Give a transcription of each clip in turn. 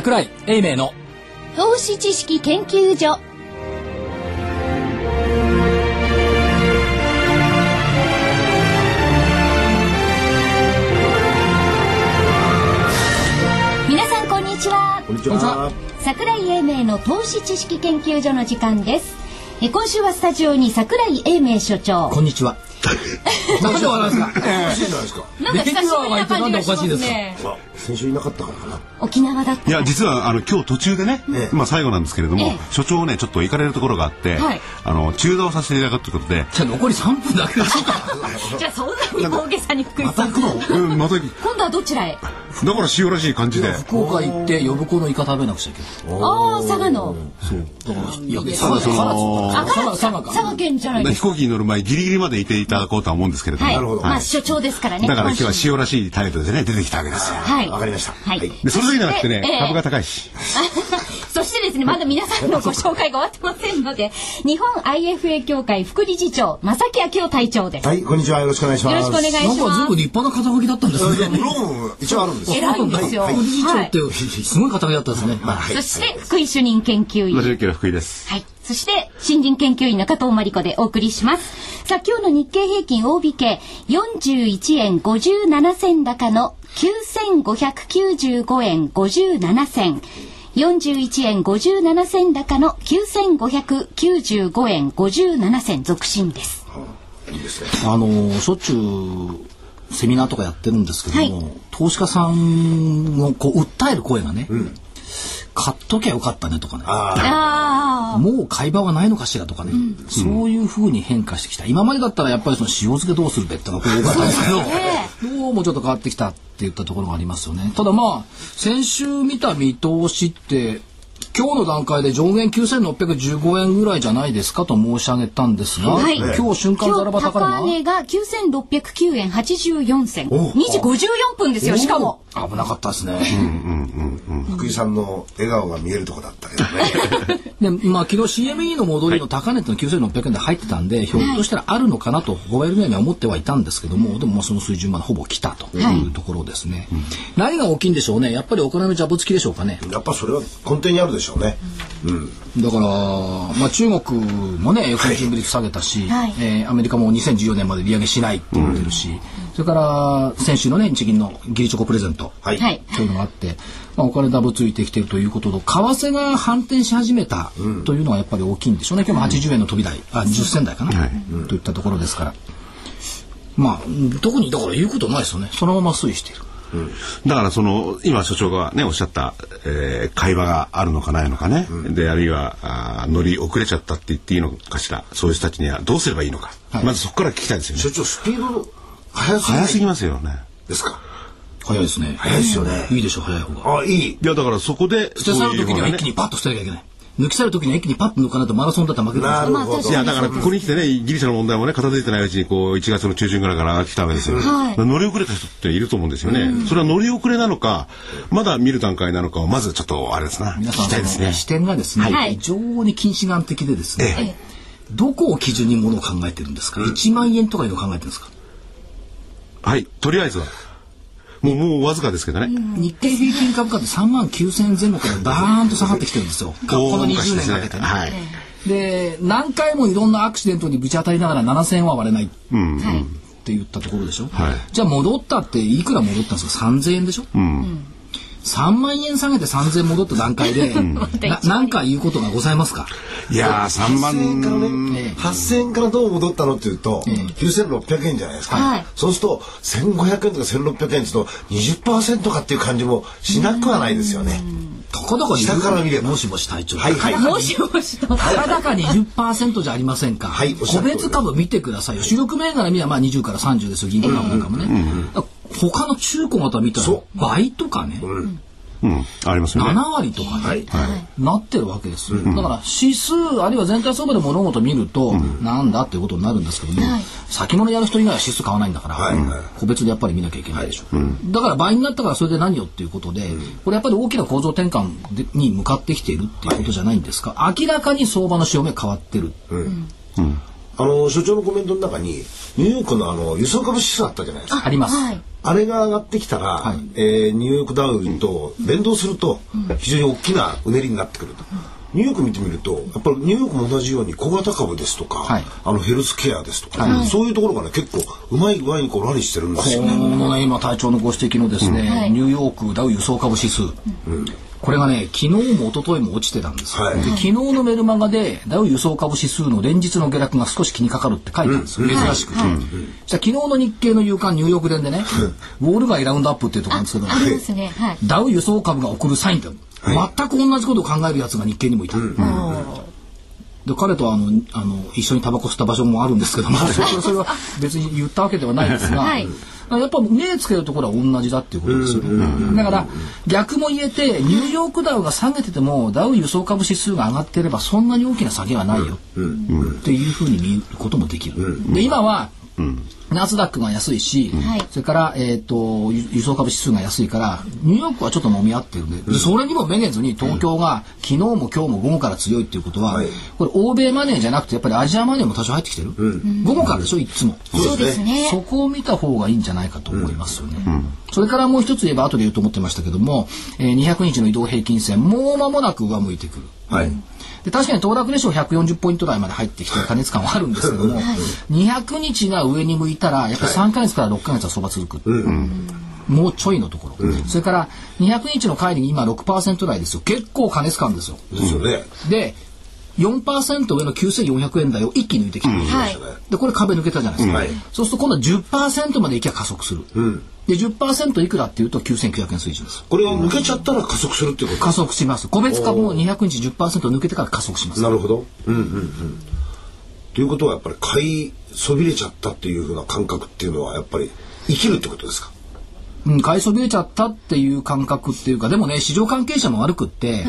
桜井英明の投資知識研究所。皆さんこんにちは。こんにちは。桜井英明の投資知識研究所の時間です。え今週はスタジオに桜井英明所長。こんにちは なんで笑うんですか？おかしいじゃないですか。なんか久しぶりな感じがしますね。あ、先週いなかったからかな。沖縄だったいや実はあの今日途中でね、ええ。まあ最後なんですけれども、ええ。所長ねちょっと行かれるところがあって、はい。あの中断をさせていただくということで、じゃあ残り3分だけ。じゃあそんなに大げさに福井さんう。ん、まただ今度はどちらへ？から塩らしい感じで。福岡行って呼子のイカ食べなくちゃいけないああ佐賀の。だからいや佐賀佐賀か。佐賀県じゃないですか。飛行機に乗る前ギリギリまでいていただこうとは思うんですけれども、はい。まあ所長ですからね。だから今日は塩らしい態度でね出てきたわけですよ。はい。わかりました。はい。はいでそれだけじゃなくてね、ええ株が高いし。そしてですね、まだ皆さんのご紹介が終わってませんので、日本 IFA 協会副理事長、正木明夫隊長です。はい、こんにちは。よろしくお願いします。よろしくお願いしなんかます。全部立派な肩書きだったんですねローン一応あるんです。偉いんですよ。副理事長ってはいすごい肩書きだったんですねはいそして、福井主任研究員。福井です。はい。そして、新人研究員の加藤真理子でお送りします。さあ、今日の日経平均大引け、41円57銭高の9595円57銭。41円57銭高の9595円57銭続伸です。いいですね。あのしょっちゅうセミナーとかやってるんですけども、はい投資家さんのこう訴える声がね、買っときゃよかったねとかねああ。もう買い場はないのかしらとかね、そういうふうに変化してきた。今までだったらやっぱりその塩漬けどうするべってのがこう多かったんですけどどうもちょっと変わってきたっていったところがありますよね。ただまあ先週見た見通しって今日の段階で上限9615円ぐらいじゃないですかと申し上げたんですが、はい今日瞬間ざらば高値高値が9609円84銭。2時54分ですよ、しかも。危なかったですね。福井さんの笑顔が見えるとこだったけどね。で、まあ、昨日 CME の戻りの高値っていうのは9600円で入ってたんで、ひょっとしたらあるのかなと、ホワイルメには思ってはいたんですけども、でもまあその水準までほぼ来たというところですね。何が大きいんでしょうね。やっぱりお金のジャブ付きでしょうかね。やっぱそれは根底にあるでしょうね。だから、まあ、中国もね、FOMC ぶり下げたし、はいえーアメリカも2014年まで利上げしないって言ってるし、それから先週のね、日銀のギリチョコプレゼント、はい。はい。というのがあって、まあ、お金ダブついてきているということと、為替が反転し始めたというのはやっぱり大きいんでしょうね。今日も80円の飛び台、あ、10銭台かな、といったところですから。まあ、特にだから言うことないですよね。そのまま推移している。だからその今所長がねおっしゃった、えー会話があるのかないのかね、であるいはあー乗り遅れちゃったって言っていいのかしらそういう人たちにはどうすればいいのか、まずそこから聞きたいですよね所長、スピード速すぎますよねですか？早いですね。早いですよね。いいでしょう、早い方が。あ、いい。いやだからそこで捨て去る時には一気ににパッと捨てなきゃいけない。抜き去る時には一気にパッと抜かないとマラソンだったら負けるんですよ。なるほど。いやだからここに来てねギリシャの問題もね片付いてないうちにこう1月の中旬ぐらいから上がってきたわけですよ、はい。乗り遅れた人っていると思うんですよね、それは乗り遅れなのかまだ見る段階なのかをまずちょっとあれですな。聞皆さんきたいですね。視点がですね、はい。非常に近視眼的でですね、どこを基準にものを考えてるんですか、1万円とかいうのを考えてるんですか？はいとりあえずはもうもうわずかですけどね、日経平均株価って3万9000円前後からバーンと下がってきてるんですよ。この20年かけてね。はい。で、何回もいろんなアクシデントにぶち当たりながら7000円は割れない。って言ったところでしょ。はい。じゃあ戻ったっていくら戻ったんですか ?3000 円でしょ、3万円下げて3000円戻った段階で、ななんか言うことがございますか？いやー3 8000円から万ね、8000円からどう戻ったのっていうと、9600円じゃないですか、はい。そうすると1500円とか1600円っていうと20%かっていう感じもしなくはないですよね。たかだか下から見れば。もしもし隊長。はいはい。もしもし。と。たかだか20%じゃありませんか？はい個別株見てくださいよ。主力銘柄見ればまあ20から30ですよ。銀行株なんかもね。他の中古型見たらそ倍とかね。うん。ありますよね。7割とかね、はい。なってるわけです。よ、だから指数あるいは全体相場で物事を見ると、なんだっていうことになるんですけども、先物やる人以外は指数買わないんだから、はいはい。個別でやっぱり見なきゃいけないでしょ、だから倍になったからそれで何よっていうことで、これやっぱり大きな構造転換でに向かってきているっていうことじゃないんですか。明らかに相場の潮目変わってる、あの所長のコメントの中にニューヨークのあの輸送株指数あったじゃないですか。あります。はい。あれが上がってきたら、はいえーニューヨークダウと連動すると非常に大きなうねりになってくると。ニューヨーク見てみるとやっぱりニューヨークも同じように小型株ですとか、はい。あのヘルスケアですとか、そういうところがね結構うまい具合にこうラリーしてるんですよ。こね。のね、今隊長のご指摘のですね、はい。ニューヨークダウ輸送株指数、これがね、昨日も一昨日も落ちてたんですよ、はい。で昨日のメルマガでダウ輸送株指数の連日の下落が少し気にかかるって書いてあるんですよ、珍しく。じゃあ昨日の日経の夕刊ニューヨーク電でね、ウォール街ラウンドアップっていうところなんですけど、ね。はい。ダウ輸送株が送るサインだ、全く同じことを考えるやつが日経にもいた。で彼とあのあの一緒にタバコ吸った場所もあるんですけどもそれ それは別に言ったわけではないですが、はい。やっぱ目つけるところは同じだっていうことですよね。だから逆も言えてニューヨークダウが下げててもダウ輸送株指数が上がっていればそんなに大きな下げはないよっていうふうに見ることもできる。で今はナスダックが安いし、はいそれから、えっ、と、輸輸送株指数が安いから、ニューヨークはちょっと揉み合ってるんで、でそれにもめげずに東京が昨日も今日も午後から強いっていうことは、はいこれ欧米マネーじゃなくてやっぱりアジアマネーも多少入ってきてる、午後からでしょいつも。そうですね。そこを見た方がいいんじゃないかと思いますよね。それからもう一つ言えば後で言うと思ってましたけども、えー200日の移動平均線、もう間もなく上向いてくる。はい。で確かに騰落レシオ140ポイント台まで入ってきて過熱感はあるんですけども、200日が上に向いたらやっぱり3ヶ月から6ヶ月は相場続く。もうちょいのところ、それから200日の乖離今6%台ですよ。結構過熱感ですよ。ですよね。で4%上の9400円台を一気に抜いてきてる、はい。でこれ壁抜けたじゃないですか、はい。そうすると今度は10%までいきゃ加速する、で10%いくらっていうと9900円水準です。これを抜けちゃったら加速するっていうこと？加速します。個別株も200日10%抜けてから加速します。なるほど。うんうんうん。ということはやっぱり買いそびれちゃったっていうふうな感覚っていうのはやっぱり生きるってことですか？うん、買いそびれちゃったっていう感覚っていうかでもね市場関係者も悪くって、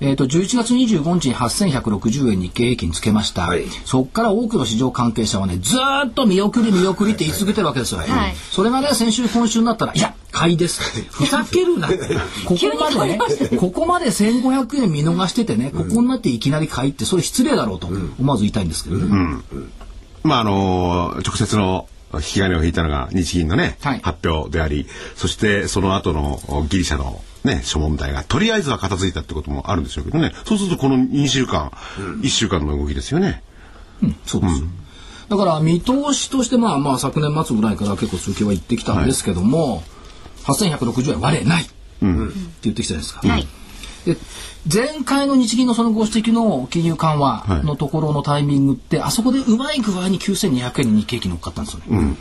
えー、と11月25日に8160円日経平均つけました、はい。そこから多くの市場関係者はねずーっと見送り見送りって言い続けてるわけですよ、はい。それがね先週今週になったらいや買いです。ふざけるな。ここまでねここまで1500円見逃しててねここになっていきなり買いってそれ失礼だろうと思わず言いたいんですけどね、まああの直接の引き金を引いたのが日銀のね、はい。発表でありそしてその後のギリシャのね諸問題がとりあえずは片付いたってこともあるんでしょうけどね。そうするとこの2週間、1週間の動きですよね。そうです、だから見通しとしてまあまあ昨年末ぐらいから結構通期は行ってきたんですけども、8160円割れないって言ってきたじゃないですか。はい。で前回の日銀のそのご指摘の金融緩和のところのタイミングって、あそこでうまい具合に9200円に日経平均乗っかったんですよね。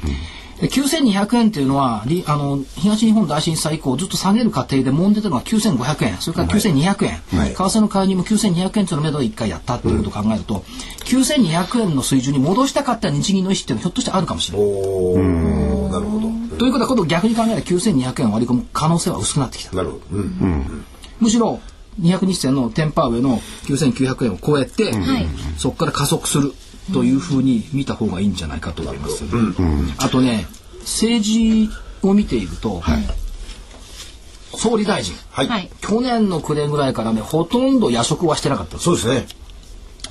で9200円っていうのはりあの東日本大震災以降ずっと下げる過程で揉んでたのが9500円それから9200円、はい為替の介入も9200円というのを目処で1回やったっていうことを考えると、9200円の水準に戻したかった日銀の意思っていうのはひょっとしてあるかもしれない。おお。なるほど。ということは今度逆に考えたら9200円を割り込む可能性は薄くなってきた。なるほど。うん。むしろ200日線のテンパー上の9900円を超えて、はい。そこから加速するというふうに見た方がいいんじゃないかと思います、あとね政治を見ていると、総理大臣。はい。はい。去年の暮れぐらいからねほとんど夜食はしてなかったそうですね。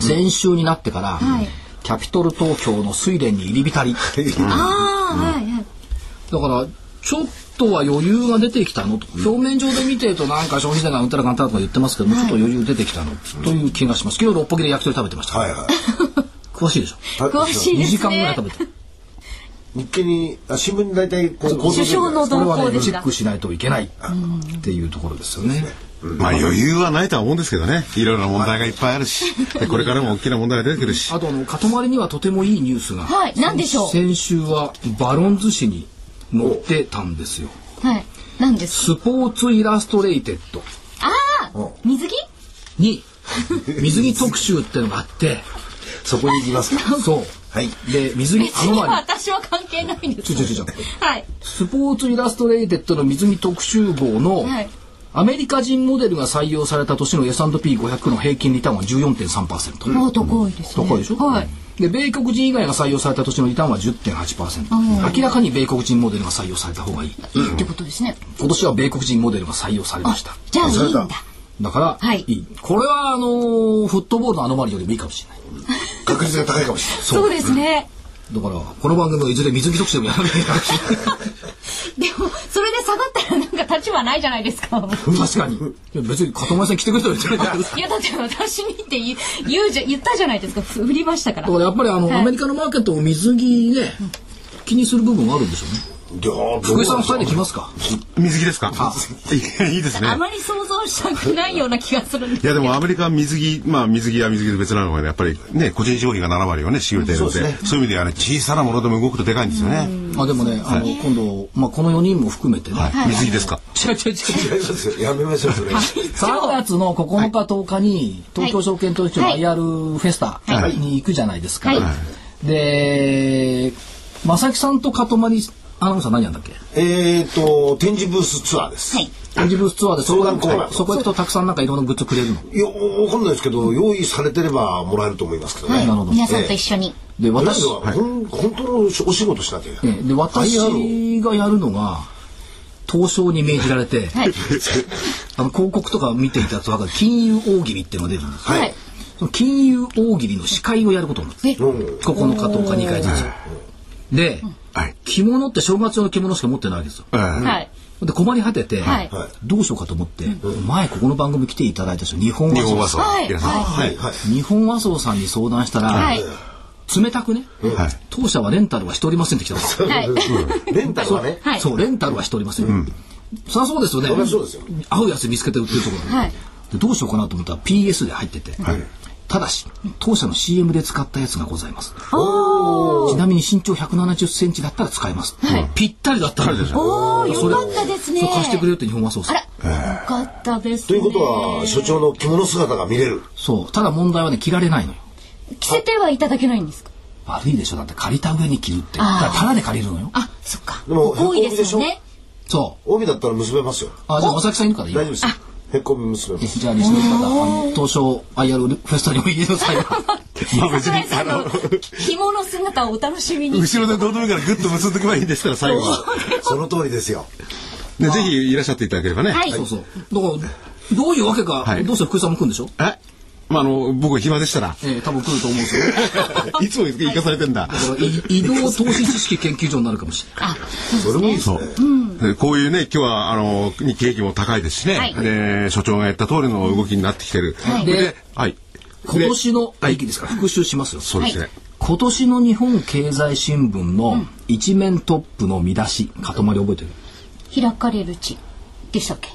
先週になってから、はい。キャピトル東京の睡蓮に入り浸り。ああ、はい。はい。だからちょっとは余裕が出てきたのと、表面上で見てるとなんか消費税がうんたらかんたらとか言ってますけども、ちょっと余裕出てきたのという気がします。昨日六本木で焼き鳥食べてました、はいはい。詳しいでしょ。詳しい2です時間ぐらいね。食べて日経にあ新聞に大体こう首相のこれはね動向でチェックしないといけない。っていうところですよね。まあ余裕はないとは思うんですけどね。いろいろな問題がいっぱいあるしで これからも大きな問題が出てくるし。あとあの塊にはとてもいいニュースが。はい何でしょう。先週はバロンズ紙に載ってたんですよ。はい。何ですスポーツイラストレイテッド。ああ。水着？に。水着特集ってのがあって。そこに行きますか？そう。はい。で水着別にアノマリ私は関係ないんです。ちょちょちょちょ。はい。スポーツイラストレイテッドの水着特集号のはいアメリカ人モデルが採用された年の S&P500 の平均リターンは14.3%。もう高いですね。高いでしょ、はい。で米国人以外が採用された年のリターンは10.8%明らかに米国人モデルが採用された方がいい。いいってことですね。今年は米国人モデルが採用されました。じゃあいいんだ。だから、はい。いこれはあのーフットボールのアノマリよりもいいかもしれない。確率が高いかもしれない。そうですね。だからこの番組のいずれ水着特集でもやらなきゃいけないしでも、それで下がったらなんか立場ないじゃないですか。確かにいや別に片前さん来てくれたらいいんじゃないかいや、だって私にって言う言うじゃ、言ったじゃないですか。振りましたからだ。からやっぱりあの、はいアメリカのマーケットを水着ね、気にする部分はあるんでしょうね。福井さん二人で来ますか？水着ですか？いや いいですね。あまり想像したくないような気がするんですいやでもアメリカは水着まあ水着は水着で別なのがねやっぱりね個人消費が7割をね占めているので。そういう意味ではね小さなものでも動くとでかいんですよね。あでもね、あの、今度、まあ、この4人も含めてね、はい。水着ですか？違う違う違う違う。違いますよやめましょうそれ。3月の9日10日に東京証券取引所の IR フェスタに行くじゃないですか。はい。で、正木さんとかとまりアナウンサー何やんだっけ？えっと展示ブースツアーですはい。展示ブースツアーでそこ相談コーナーそこ行くとたくさんなんかいろんなグッズくれるの？いやわかんないですけど用意されてればもらえると思いますけどね、なるほど。皆さんと一緒に。で、私、私はほん本当のお仕事しなきゃいけない、ええで、私がやるのが、東証に命じられて、はい。あの広告とか見ていたやつわかる金融大喜利っていうのが出るんですよ。はい。その金融大喜利の司会をやることになってえ、9日10日2回ずつ。で、はい。着物って正月用の着物しか持ってないわけですよ。ええ。はい。で困り果てて、はい。はい。どうしようかと思って、前ここの番組来ていただいた人日本和装日本和装。はい。皆さんははい。はい。日本和装さんに相談したら、はい。冷たくね、はい。当社はレンタルはしておりませんって来たんですよ。はい。レンタルはね。はい。そう、レンタルはしておりません。そりゃそうですよね。そりゃそうですよ。合うやつ見つけて売ってるところで,、はい。でどうしようかなと思ったら PS で入ってて、ただし当社の CM で使ったやつがございます。ちなみに身長170センチだったら使えます。ぴったりだったんですよ。よかったですね。そう貸してくれるって日本和装あら、よかったですね。ということは所長の着物姿が見れるそう。ただ問題はね、着られないのよ。着せてはいただけないんですか？悪いでしょ。だって借りた上に着るって。だからで借りるのよ。あ、そっか。でも多いですよね。そう。帯だったら結べますよあ、じゃあ、正木さんいるからいいよ大丈夫ですへっこみ結べますじゃあ、リスナーの方、あの、東証 IR フェスタにおいでください。まあ別に桜井さんの着物姿をお楽しみに。後ろでどうでもいいからグッと結んでおけばいいんですから最後は。その通りですよ。でぜひいらっしゃっていただければね。はい。そうそう。だから、どういうわけか、はい。どうせ福井さんも来るんでしょ？え？まああの僕が暇でしたら。ええ多分来ると思うんですよ。いつも行かされてんだ。だからい移動投資知識研究所になるかもしれない。あ、それもいいですね。でこういうね今日はあの日経平均も高いですしね、はい。で所長がやった通りの動きになってきてる、はい。ではい。今年の、あ、い。いですか、復習しますよ。そうですね、はい。今年の日本経済新聞の一面トップの見出し、塊覚えてる？開かれる地。でしたっけ？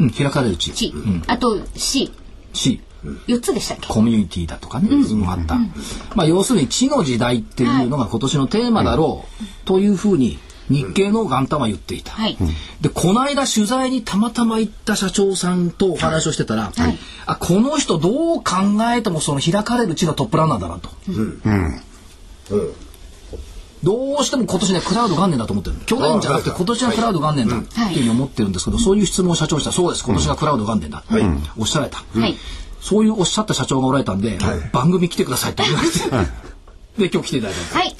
うん、開かれる地。地。あと C。C。4つでしたっけ？コミュニティだとかね、あった。まあ、要するに地の時代っていうのが今年のテーマだろうというふうに日経の元旦は言っていた。はい。で、この間取材にたまたま行った社長さんとお話をしてたら、あ、この人どう考えてもその開かれる地のトップランナーだなと。どうしても今年ね、クラウド元年だと思ってる。去年じゃなくて今年はクラウド元年だっていうふうに思ってるんですけど、そういう質問を社長にしたら、そうです、今年がクラウド元年だ。おっしゃられた。はい。そういうおっしゃった社長がおられたんで、番組来てくださいって言われて、で、今日来ていただいた。はい。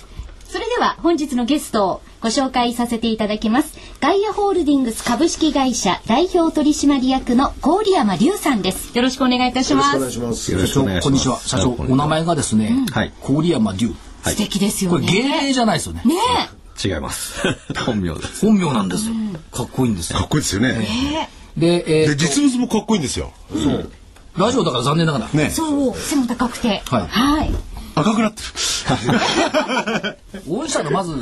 それでは本日のゲストをご紹介させていただきます。ガイアホールディングス株式会社代表取締役の郡山隆さんです。よろしくお願いいたしまよろしくお願いす。します社長、こんにちは。社長、お名前がですね、はい郡山龍。素敵ですよこれね。芸名じゃないですよね。ね違います。本名です。本名なんですよ。かっこいいんですよかっ。こいいですよね、で、えーで実物もかっこいいんですよそう。ラジオだから残念ながら。ねえ。そう、背も高くて。はいはい。赤くなってる。御社のまず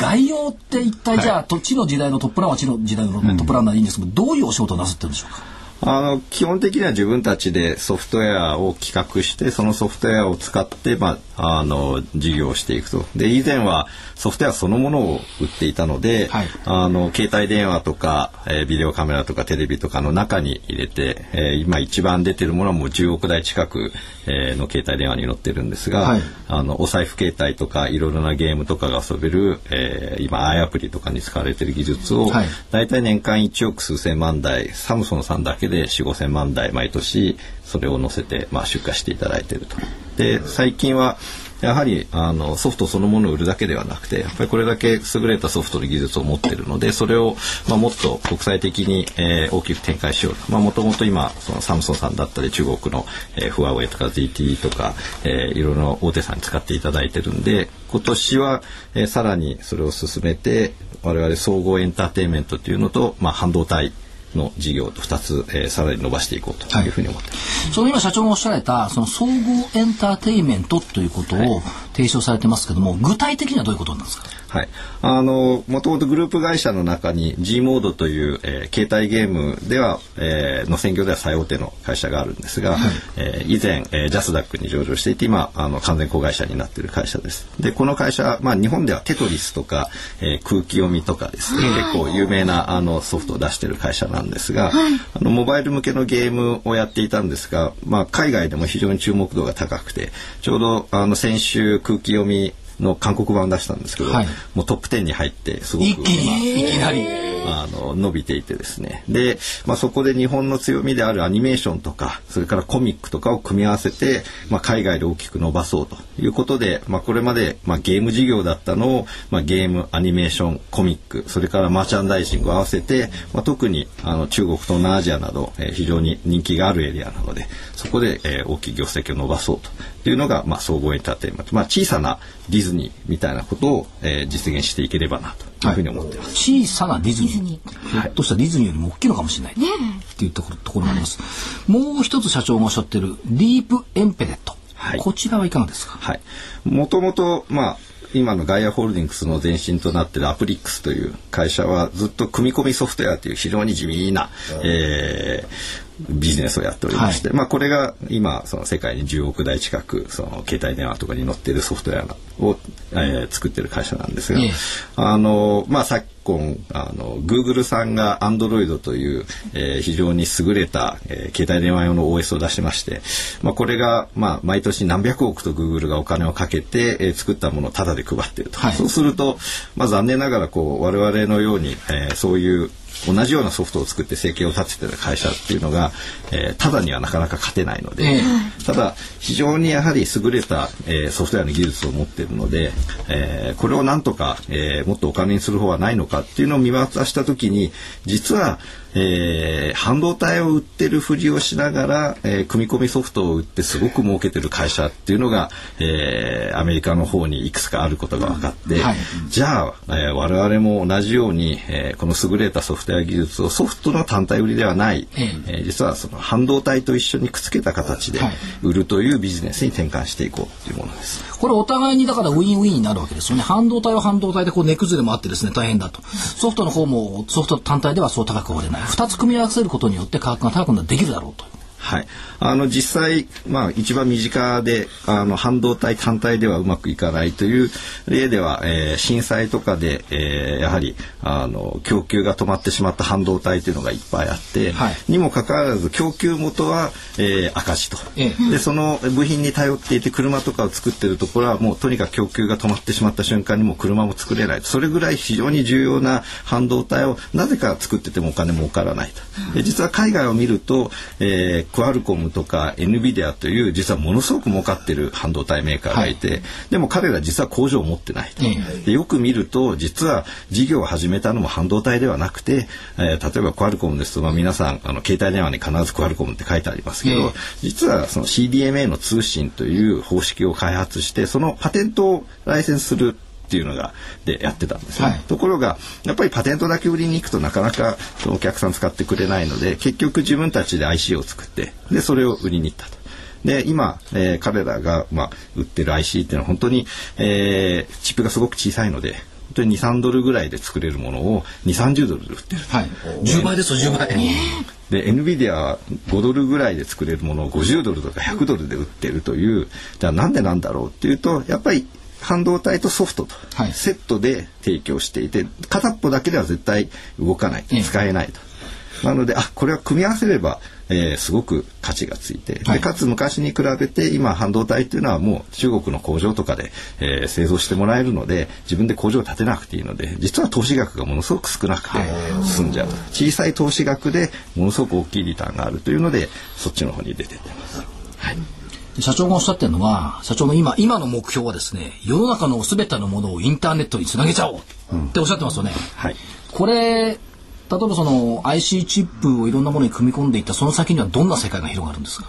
概要って一体じゃあ、と地の時代のトップランは地の時代のトップランナーでいいんですけど、どういうお仕事をなさってるんでしょうか？あの基本的には自分たちでソフトウェアを企画してそのソフトウェアを使って、まあ、あの事業をしていくと。で以前はソフトウェアそのものを売っていたので、はい。あの携帯電話とか、えービデオカメラとかテレビとかの中に入れて、えー今一番出てるものはもう10億台近く、えーの携帯電話に載ってるんですが、はい。あのお財布携帯とかいろいろなゲームとかが遊べる、えー今 i アプリとかに使われてる技術を、はい。大体年間1億数千万台サムソンさんだけで4 5千万台毎年それを載せて、まあ、出荷していただいていると。で最近は、やはりあのソフトそのものを売るだけではなくてやっぱりこれだけ優れたソフトの技術を持っているのでそれを、まあ、もっと国際的に、えー、大きく展開しようと。もともと今そのサムソンさんだったり中国の、えー、フワウェイとか ZT とか、えー、いろいろ大手さんに使っていただいてるんで今年は、えー、さらにそれを進めて我々総合エンターテインメントというのと、まあ、半導体の事業と2つ、えー、さらに伸ばしていこうというふうに思ってはい、その今社長がおっしゃられたその総合エンターテインメントということを提唱されてますけども、具体的にはどういうことなんですか？はい、あのもともとグループ会社の中に G モードという、えー、携帯ゲームでは、えー、の専業では最大手の会社があるんですが、はい、えー、以前、えー、ジャスダックに上場していて今あの完全子会社になっている会社です。でこの会社、まあ、日本ではテトリスとか、えー、空気読みとかですね、結構有名なあのソフトを出している会社なんですが、はい、あのモバイル向けのゲームをやっていたんですが、まあ、海外でも非常に注目度が高くてちょうどあの先週空気読みの韓国版出したんですけど、はい、もうトップ10に入ってすごく一気に？いきなり。あの伸びていてですね。で、まあ、そこで日本の強みであるアニメーションとかそれからコミックとかを組み合わせて、まあ、海外で大きく伸ばそうということで、まあ、これまで、まあ、ゲーム事業だったのを、まあ、ゲームアニメーションコミックそれからマーチャンダイジングを合わせて、まあ、特にあの中国東南アジアなど、えー、非常に人気があるエリアなのでそこで、えー、大きい業績を伸ばそうというのが、まあ、総合エンターテインメント、まあ、小さなディズニーみたいなことを、えー、実現していければなというふうに思ってます、はい、小さなディズニー。ひょっとしたらディズニーよりも大きいのかもしれない、ね、っていうところところがあります、もう一つ社長がおっしゃってるディープエンペレット、はい、こちらはいかがですか？はい。もともとまあ今のガイアホールディングスの前身となっているアプリックスという会社はずっと組み込みソフトウェアという非常に地味な、えビジネスをやっておりまして、はい、まあこれが今その世界に10億台近くその携帯電話とかに載っているソフトウェアを、えー、作ってる会社なんですが、あのまあ昨今あの Google さんが Android という、えー、非常に優れた、えー、携帯電話用の OS を出しまして、まあこれがまあ毎年何百億と Google がお金をかけて、えー、作ったものをタダで配っていると、はい、そうするとまあ残念ながらこう我々のように、えー、そういう同じようなソフトを作って生計を立ててる会社っていうのが、えー、ただにはなかなか勝てないので、えー、ただ非常にやはり優れた、えー、ソフトウェアの技術を持っているので、えー、これをなんとか、えー、もっとお金にする方はないのかっていうのを見渡した時に実はえー、半導体を売ってるふりをしながら、えー、組み込みソフトを売ってすごく儲けてる会社っていうのが、えー、アメリカの方にいくつかあることが分かって、はい、じゃあ、えー、我々も同じように、えー、この優れたソフトウェア技術をソフトの単体売りではない、えー、実はその半導体と一緒にくっつけた形で売るというビジネスに転換していこうというものです。これお互いにだからウィンウィンになるわけですよね。半導体は半導体でこう値崩れもあってですね大変だと。ソフトの方もソフト単体ではそう高く売れない。2つ組み合わせることによって価格が高くできるだろうと。はい、あの実際、まあ、一番身近であの半導体単体ではうまくいかないという例では、えー、震災とかで、えー、やはりあの供給が止まってしまった半導体というのがいっぱいあって、はい、にもかかわらず供給元は、えー、赤字と、ええ、でその部品に頼っていて車とかを作ってるところはもうとにかく供給が止まってしまった瞬間にも車も作れないそれぐらい非常に重要な半導体をなぜか作っててもお金儲からないと。で実は海外を見ると、えー、クアルコムとか NVIDIA という実はものすごく儲かってる半導体メーカーがいて、はい、でも彼ら実は工場を持ってないと、よく見ると実は事業を始めたのも半導体ではなくて、えー、例えばクアルコムですと、まあ、皆さんあの携帯電話に必ずクアルコムって書いてありますけど、うん、実はその CDMA の通信という方式を開発してそのパテントをライセンスするっていうのがでやってたんですね、はい、ところがやっぱりパテントだけ売りに行くとなかなかお客さん使ってくれないので結局自分たちで IC を作ってでそれを売りに行ったと。で今、えー、彼らが、まあ、売ってる IC っていうのは本当に、えー、チップがすごく小さいので本当に23ドルぐらいで作れるものを2 3 0ドルで売ってる、はい、10倍ですよ10倍。で NVIDIA は5ドルぐらいで作れるものを50ドルとか100ドルで売ってるというじゃあなんでなんだろうっていうとやっぱり半導体とソフトとセットで提供していて、片っぽだけでは絶対動かない使えないと。なのであこれは組み合わせれば、えー、すごく価値がついて、でかつ昔に比べて今半導体っていうのはもう中国の工場とかで、えー、製造してもらえるので自分で工場を建てなくていいので実は投資額がものすごく少なくて進んじゃう小さい投資額でものすごく大きいリターンがあるというのでそっちの方に出てってます。はい社長がおっしゃってるのは、社長の今、今の目標はですね、世の中のすべてのものをインターネットにつなげちゃおうっておっしゃってますよね。はい。これ、例えばその IC チップをいろんなものに組み込んでいったその先にはどんな世界が広がるんですか？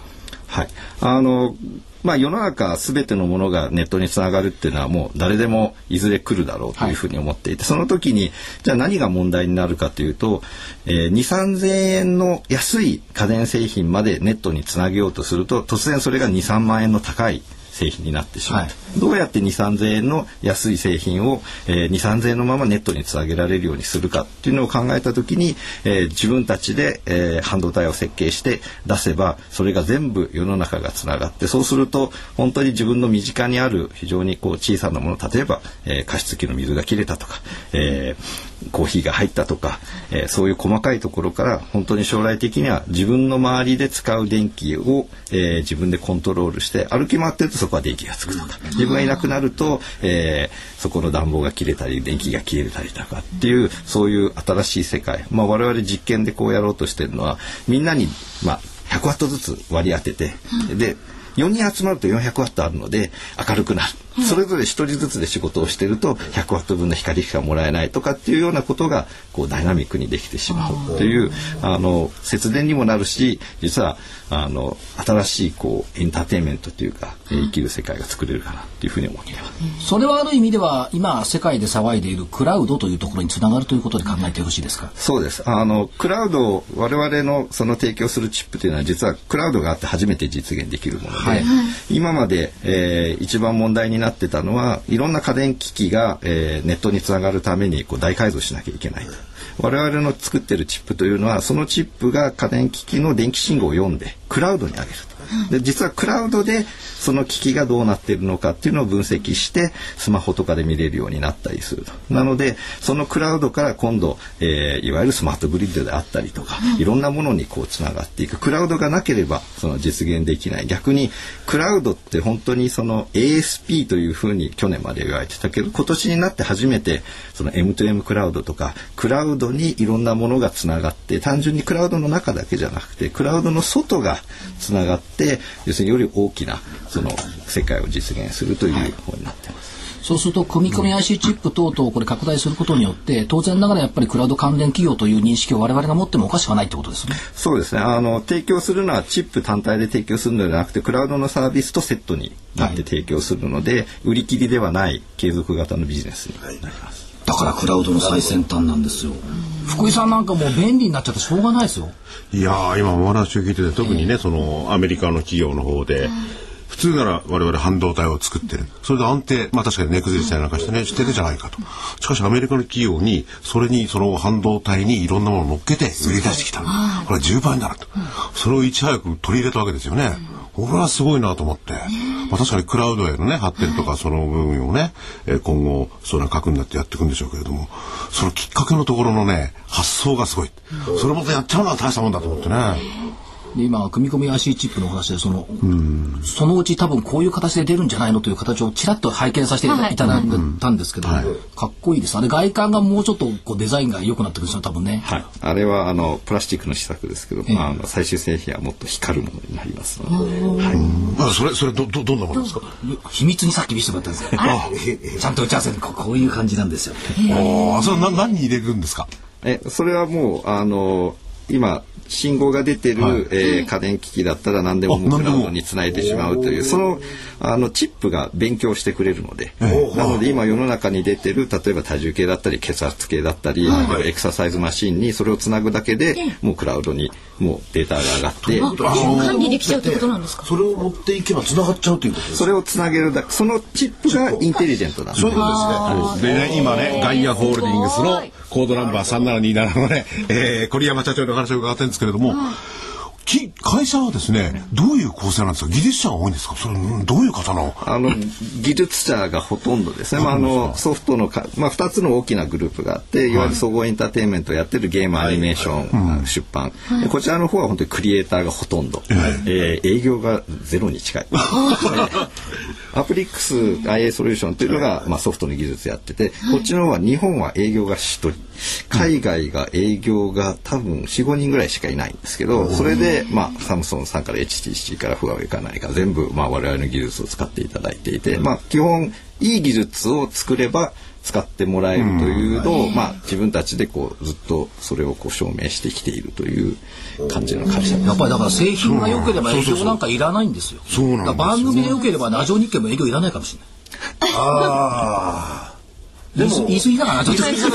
はい。あの、まあ世の中すべてのものがネットにつながるっていうのはもう誰でもいずれ来るだろうというふうに思っていて、その時にじゃあ何が問題になるかというと、えー、2、3000円の安い家電製品までネットにつなげようとすると突然それが2、3万円の高い製品になってしまう、はい、どうやって2、3000円の安い製品を、えー、2、3000円のままネットにつなげられるようにするかっていうのを考えた時に、えー、自分たちで、えー、半導体を設計して出せばそれが全部世の中がつながってそうすると本当に自分の身近にある非常にこう小さなもの例えば、えー、加湿器の水が切れたとか、えー、コーヒーが入ったとか、えー、そういう細かいところから本当に将来的には自分の周りで使う電気を、えー、自分でコントロールして歩き回ってるとそこは電気がつくとか自分がいなくなると、えー、そこの暖房が切れたり電気が切れたりとかっていうそういう新しい世界、まあ、我々実験でこうやろうとしてるのはみんなに、まあ、100ワットずつ割り当てて、で4人集まると400ワットあるので明るくなる。それぞれ1人ずつで仕事をしてると100ワット分の光しかもらえないとかっていうようなことがこうダイナミックにできてしまうというあの節電にもなるし実はあの新しいこうエンターテインメントというか生きる世界が作れるかなというふうに思っています。それはある意味では今世界で騒いでいるクラウドというところにつながるということで考えてよろしいですか？そうです。あのクラウド我々のその提供するチップというのは実はクラウドがあって初めて実現できるもので、はい、今まで、えー、一番問題になってたのはいろんな家電機器が、えー、ネットにつながるためにこう大改造しなきゃいけないと。我々の作ってるチップというのはそのチップが家電機器の電気信号を読んでクラウドに上げると。で実はクラウドでその機器がどうなっているのかっていうのを分析してスマホとかで見れるようになったりすると。なのでそのクラウドから今度、えー、いわゆるスマートグリッドであったりとかいろんなものにこうつながっていく。クラウドがなければその実現できない。逆にクラウドって本当にその ASP というふうに去年まで言われてたけど今年になって初めてその M2M クラウドとかクラウドにいろんなものがつながって単純にクラウドの中だけじゃなくてクラウドの外がつながって要するにより大きなその世界を実現するという方になってます。そうすると、組み込み IC チップ等々これ拡大することによって、当然ながらやっぱりクラウド関連企業という認識を我々が持ってもおかしくはないってことですね。そうですね。あの、提供するのはチップ単体で提供するのではなくて、クラウドのサービスとセットになって提供するので、はい、売り切りではない継続型のビジネスになります。だからクラウドの最先端なんですよ。福井さんなんかもう便利になっちゃってしょうがないですよ。いや今お話を聞いてて特にね、そのアメリカの企業の方で、普通なら我々半導体を作ってる。それで安定、まあ確かに値崩れしたりなんかしてね、してるじゃないかと。しかしアメリカの企業に、それにその半導体にいろんなものを乗っけて売り出してきた。これは10倍になると。それをいち早く取り入れたわけですよね。これはすごいなと思って。まあ確かにクラウドへのね、発展とかその部分をね、え今後、それは核になってやっていくんでしょうけれども、そのきっかけのところのね、発想がすごい。それまたやっちゃうのは大したもんだと思ってね。で今組み込み IC チップの話でその、そのうち多分こういう形で出るんじゃないのという形をちらっと拝見させていただい。たんですけど、はい、かっこいいです。あれ外観がもうちょっとこうデザインが良くなってくるんですよ多分ね、はい、あれはあのプラスチックの試作ですけど、えー、まあ、最終製品はもっと光るものになりますので、はい、あそれそれどどどんなものですか？秘密にさっき見せてもらったんですけど ちゃんと打ち合わせに。ここういう感じなんですよ、ああそれな何に入れるんですか？えそれはもうあの今信号が出てる、はい、えー、家電機器だったら何でもクラウドにつないでしまうというそのあのチップが勉強してくれるので。なので今世の中に出てる例えば体重計だったり血圧計だったり、はい、エクササイズマシンにそれをつなぐだけでもうクラウドにもうデータが上がって管理できちゃうってことなんですか？それを持っていけばつながっちゃうということそれをつなげるだそのチップがインテリジェントなんですそうですね。でね今ねガイアホールディングスのコードナンバー3727のね、えー、栗山社長の話を伺ってるんですけれども、き会社はですね、どういう構成なんですか？技術者が多いんですか？それどういう方の？あの技術者がほとんどですね、まあ、あのソフトのか、まあ、2つの大きなグループがあってい。わゆる総合エンターテインメントをやってるゲームアニメーション、はい、出版、はい、こちらの方は本当にクリエイターがほとんど、はい、えー、営業がゼロに近い。アプリックス IA ソリューションというのが、まあ、ソフトの技術やってて、こっちの方は日本は営業が1人海外が営業が多分45人ぐらいしかいないんですけどそれで、まあ、サムソンさんから HTC からフワウェイか何か全部、まあ、我々の技術を使っていただいていて、まあ、基本いい技術を作れば使ってもらえるというのを、まあ、自分たちでこうずっとそれをこう証明してきているという感じの会社やっぱりだから製品が良ければ営業なんかいらないんですよ。そうなんですよ番組で良ければラジオ日経も営業いらないかもしれない。ああ。でも言い過ぎだからな、ちょっと。ちょっ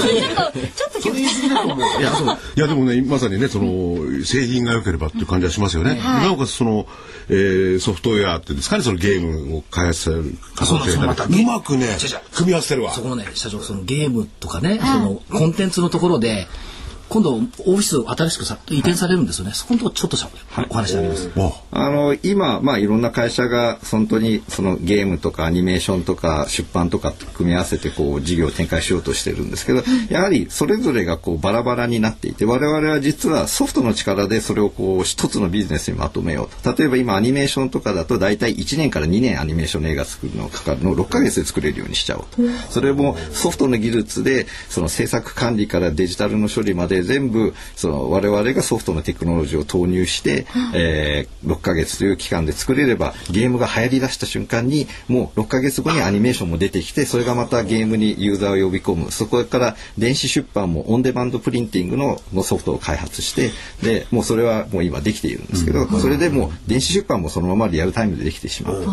とちょっと言い過ぎだと思う。いや、そういやでもね、まさにね、その、製品が良ければっていう感じはしますよね。なおかつ、その、えーソフトウェアっていうんですかね、そのゲームを開発されるそうだそううまくね組み合わせてるわ。そ。このね、社長、そのゲームとかね、そのコンテンツのところで、今度オフィス新しくさ移転されるんですよね。そこのところちょっとしゃお話あげます。ああの今、まあ、いろんな会社が本当にそのゲームとかアニメーションとか出版とかと組み合わせてこう事業を展開しようとしてるんですけどやはりそれぞれがこうバラバラになっていて我々は実はソフトの力でそれをこう一つのビジネスにまとめようと。例えば今アニメーションとかだと大体1年から2年アニメーションの映画作るのかかるのを6ヶ月で作れるようにしちゃおうと。それもソフトの技術でその制作管理からデジタルの処理まで全部その我々がソフトのテクノロジーを投入して、えー6ヶ月という期間で作れればゲームが流行りだした瞬間にもう6ヶ月後にアニメーションも出てきてそれがまたゲームにユーザーを呼び込む。そこから電子出版もオンデマンドプリンティングののソフトを開発してでもうそれはもう今できているんですけど、それでもう電子出版もそのままリアルタイムでできてしまう。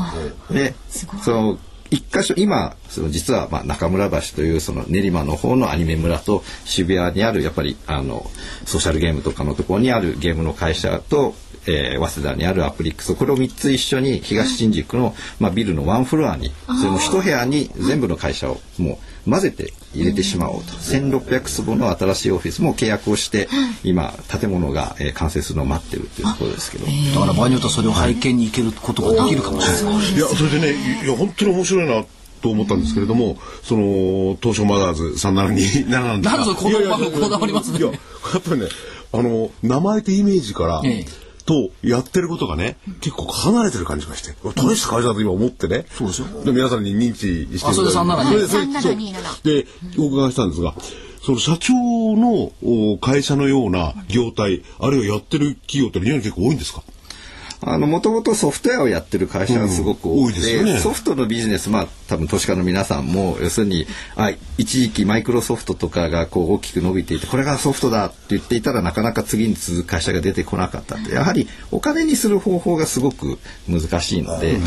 でその一箇所今その実はまあ中村橋というその練馬の方のアニメ村と渋谷にあるやっぱりあのソーシャルゲームとかのところにあるゲームの会社と、えー早稲田にあるアプリックスこれを3つ一緒に東新宿の、まあ、ビルのワンフロアにそれも一部屋に全部の会社をもう混ぜて入れてしまおうと。1600坪の新しいオフィスも契約をして今建物が、えー完成するのを待ってるっていうところですけど。だから場合によってはそれを拝見に行けることができるかもしれない。いや、それでね、いや、本当に面白いな。と思ったんですけれども、その東証マザーズ372なんですがなんこだ。わいやいやこだわりますね。いややっぱりねあの名前とイメージから、ええとやってることがね結構離れてる感じがして大した会社だと今思ってね。そうですよ。で皆さんに認知してあそれで372それでそれ372そう。でお伺いしたんですがその社長のお会社のような業態あるいはやってる企業って日本に結構多いんですか？あの、もともとソフトウェアをやってる会社がすごくうん多多くて、いですよね。ソフトのビジネス、まあ、多分投資家の皆さんも、要するに、あ、一時期マイクロソフトとかがこう大きく伸びていて、これがソフトだって言っていたらなかなか次に続く会社が出てこなかったって。やはりお金にする方法がすごく難しいので、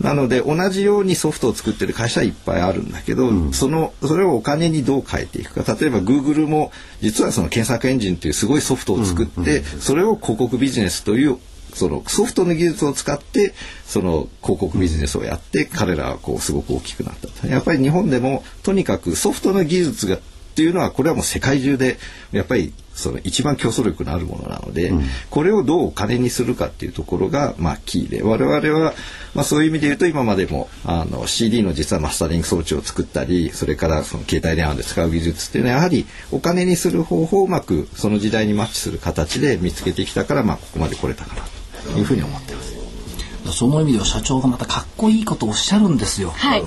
なので同じようにソフトを作ってる会社はいっぱいあるんだけど、その、それをお金にどう変えていくか。例えば Google も、実はその検索エンジンというすごいソフトを作って、それを広告ビジネスというそのソフトの技術を使ってその広告ビジネスをやって彼らはこうすごく大きくなったと。やっぱり日本でもとにかくソフトの技術がっていうのはこれはもう世界中でやっぱりその一番競争力のあるものなので、これをどうお金にするかっていうところがまあキーで。我々はまあそういう意味で言うと今までもあの CD の実はマスタリング装置を作ったりそれからその携帯電話で使う技術っていうのはやはりお金にする方法をうまくその時代にマッチする形で見つけてきたからまあここまで来れたかなというふうに思ってます。その意味では社長がまたかっこいいことをおっしゃるんですよ。はい。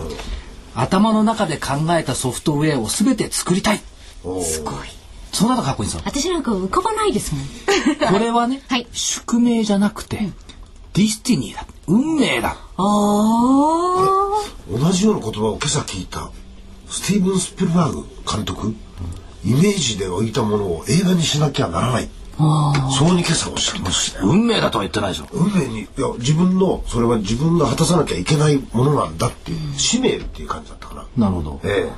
頭の中で考えたソフトウェアを全て作りたい。すごい。そんなのかっこいいんですよ。私なんか浮かばないですもん。これはね、はい宿命じゃなくて、 destiny だ。運命だ。ああ。同じような言葉を今朝聞いたスティーブン・スピルバーグ監督イメージで置いたものを映画にしなきゃならないそうに今朝おっしゃってましたよ運命だとは言ってないでしょ。運命にいや自分のそれは自分が果たさなきゃいけないものなんだっていう使命っていう感じだったかななるほど。え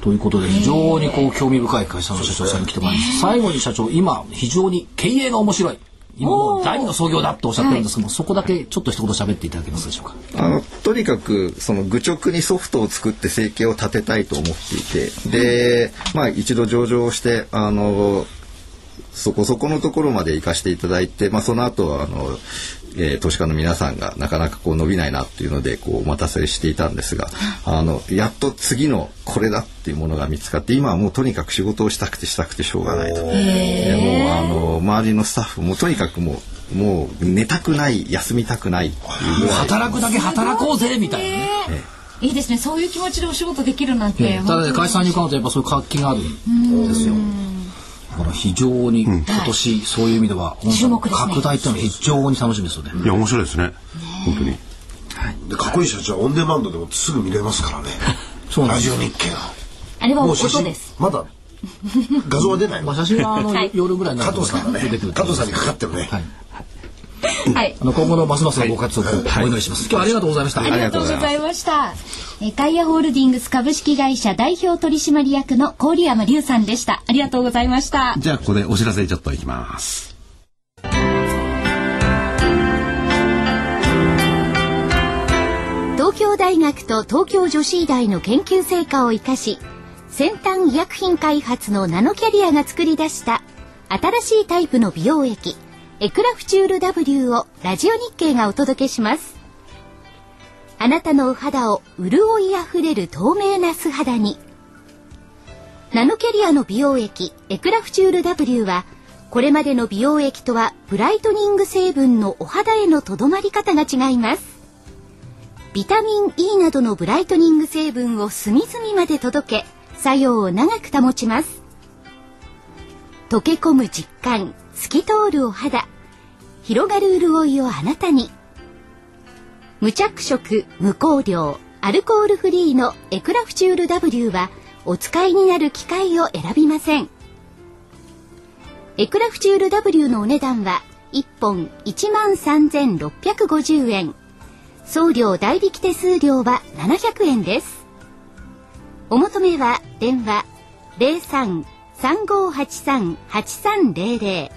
ということで非常にこう興味深い会社の社長さんに来てもらいます。最後に社長、今非常に経営が面白い。今もう第二の創業だとおっしゃってるんですけども、そこだけちょっと一言喋っていただけますでしょうか？あのとにかくその愚直にソフトを作って生計を立てたいと思っていてでまあ一度上場をしてあのそこそこのところまで行かせていただいて、まあ、その後はあの、えー投資家の皆さんがなかなかこう伸びないなっていうのでこうお待たせしていたんですがあのやっと次のこれだっていうものが見つかって今はもうとにかく仕事をしたくてしたくてしょうがないと。でもうあの周りのスタッフもとにかくもうもう寝たくない休みたくないっていう働くだけ働こうぜみたいなね。いいですね。そういう気持ちでお仕事できるなんて、ただね会社に伺うとやっぱそういう活気がある。ん。ですよだから非常に今年そういう意味では、注目ですね。拡大っていうのは非常に楽しみですよね、いや面白いですね。本当に。でかっこいい社長はオンデマンドでもすぐ見れますからね。ラそうなんですジオ日経が。あれは音もう写真です。まだ画像は出ないの？まあ写真はあの、はい。夜ぐらいにな加ると藤さんがね出てくる加藤さんにかかってるね、はい。はい。あの今後のますますのご活躍をお祈りします、今日はありがとうございました、ありがとうございました。えガイアホールディングス株式会社代表取締役の郡山隆さんでした。ありがとうございました。じゃあここでお知らせちょっといきます東京大学と東京女子医大の研究成果を生かし、先端医薬品開発のナノキャリアが作り出した新しいタイプの美容液、エクラフチュール W をラジオ日経がお届けします。あなたのお肌を潤いあふれる透明な素肌に。ナノキャリアの美容液エクラフチュール W はこれまでの美容液とはブライトニング成分のお肌へのとどまり方が違います。ビタミン E などのブライトニング成分を隅々まで届け作用を長く保ちます。溶け込む実感、透き通るお肌、広がる潤いをあなたに。無着色、無香料、アルコールフリーのエクラフチュール W はお使いになる機会を選びません。エクラフチュール W のお値段は1本13,650円。送料代引き手数料は700円です。お求めは電話03-3583-8300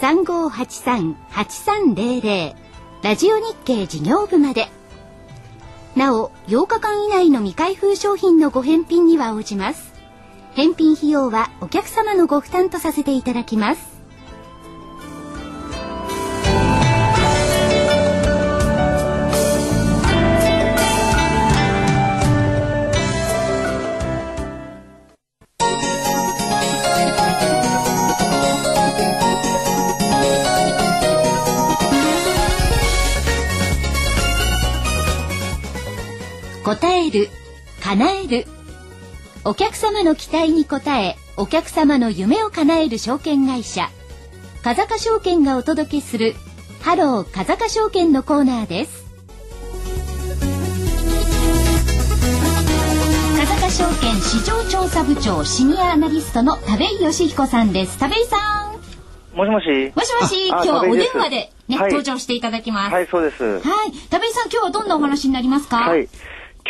03-3583-8300ラジオ日経事業部まで。なお、8日間以内の未開封商品のご返品には応じます。返品費用はお客様のご負担とさせていただきます。答える、叶える。お客様の期待に応え、お客様の夢を叶える証券会社。風賀証券がお届けする、ハロー風賀証券のコーナーです。風賀証券市場調査部長シニアアナリストの田部井義彦さんです。田部井さん。もしもし。もしもし、今あ日はお電話でね、はい登場していただきます。はい、そうです。はい。田部井さん、今日はどんなお話になりますか？はい。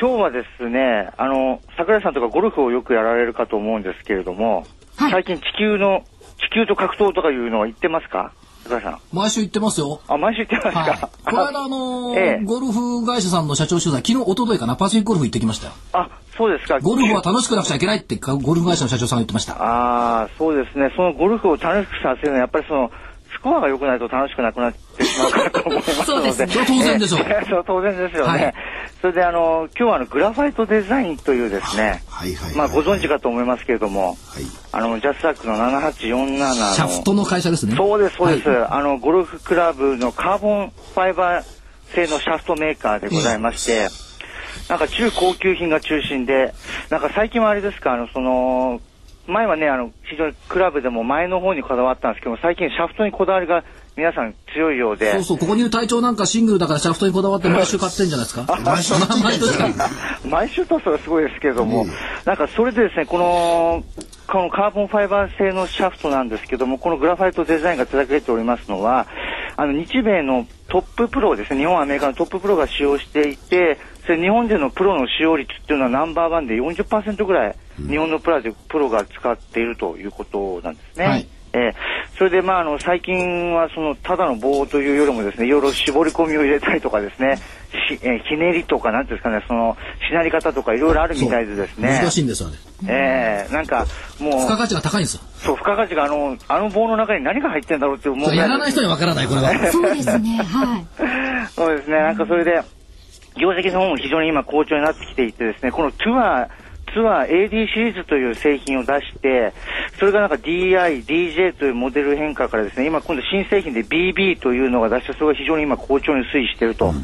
今日はですね、あの、桜井さんとかゴルフをよくやられるかと思うんですけれども、はい。最近地球の、地球と格闘とかいうのは言ってますか？桜井さん。毎週行ってますよ。あ、毎週言ってますはい。か、この間あのー ええ。ゴルフ会社さんの社長取材昨日一昨日かなパシフィックゴルフ行ってきましたよ。あ、そうですか。ゴルフは楽しくなくちゃいけないってゴルフ会社の社長さんが言ってました。ああ、そうですね。そのゴルフを楽しくさせるのは、やっぱりその、スコアが良くないと楽しくなくなってしまうかと思いますので。そうですね。当然でしょう。え えそう、当然ですよね。はい。それで、あの、今日はあの、グラファイトデザインというですね、はいはいはいまあ、ご存知かと思いますけれども、はい。あの、ジャスサックの7847の、シャフトの会社ですね。そうです、そうです、はい。あの、ゴルフクラブのカーボンファイバー製のシャフトメーカーでございまして、なんか中高級品が中心で、なんか最近はあれですか、あの、その、前はね、あの、非常にクラブでも前の方にこだわったんですけど、最近シャフトにこだわりが皆さん強いようで、そうそうここにいる隊長なんかシングルだからシャフトにこだわって毎週買ってんじゃないですか？毎週毎年か毎週とすらすごいですけれども、なんかそれでですね、この、このカーボンファイバー製のシャフトなんですけども、このグラファイトデザインが手掛けておりますのは、あの、日米のトッププロですね、日本、アメリカのトッププロが使用していて、それ日本でのプロの使用率っていうのはナンバーワンで40%ぐらい、日本のプロでプロが使っているということなんですね。はい。えーそれで、まあ、あの、最近は、その、ただの棒というよりもですね、いろいろ絞り込みを入れたりとかですね、しえーひねりとか、なんていうんですかね、その、しなり方とかいろいろあるみたいでですね。難しいんですよねええなんか、もう、付加価値が高いんですよそう、付加価値があの、あの棒の中に何が入ってんだろうって思うやらない人にはわからないこれは そうですね。はい。そうですね、なんかそれで、業績の方も非常に今好調になってきていてですね、このツアー、ツアー AD シリーズという製品を出して、それがなんか DI、DJ というモデル変化からですね、今今度新製品で BB というのが出して、それが非常に今好調に推移していると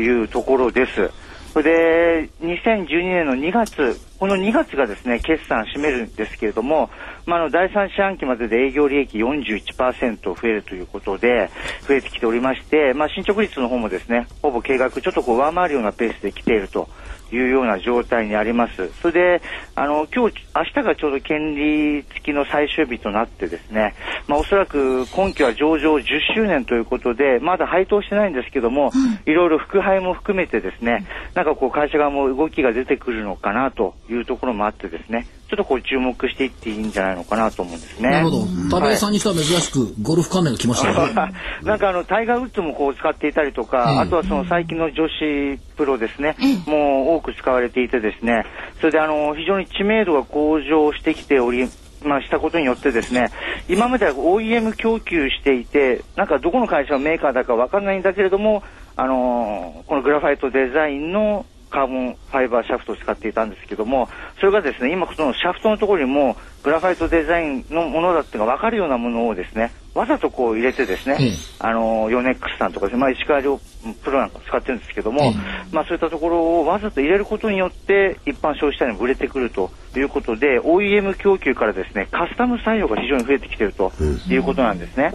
いうところです。それで、2012年の2月、この2月がですね、決算を占めるんですけれども、まあ、あの、第3四半期までで営業利益41%増えるということで、増えてきておりまして、まあ、進捗率の方もですね、ほぼ計画ちょっとこう上回るようなペースで来ていると。いうような状態にあります。それで、あの、今日、明日がちょうど権利付きの最終日となってですね、まあ、おそらく今期は上場10周年ということで、まだ配当してないんですけども、いろいろ副配も含めてですね、なんかこう会社側も動きが出てくるのかなというところもあってですね、ちょっとこう注目していっていいんじゃないのかなと思うんですね。なるほど。田部さんにしては珍しくゴルフ関連が来ましたね。なんかあの、タイガー・ウッズもこう使っていたりとか、あとはその最近の女子プロですね、もう多く使われていてですね、それであの、非常に知名度が向上してきており、まあ、したことによってですね、今までは OEM 供給していて、なんかどこの会社のメーカーだかわかんないんだけれども、あのー、このグラファイトデザインのカーボンファイバーシャフトを使っていたんですけども、それがですね、今そのシャフトのところにもグラファイトデザインのものだっていうのが分かるようなものをですね、わざとこう入れてですね、あの、ヨネックスさんとか、まあ、石川遼プロなんか使ってるんですけども、まあそういったところをわざと入れることによって一般消費者に売れてくるということで、OEM 供給からですね、カスタム採用が非常に増えてきているということなんですね。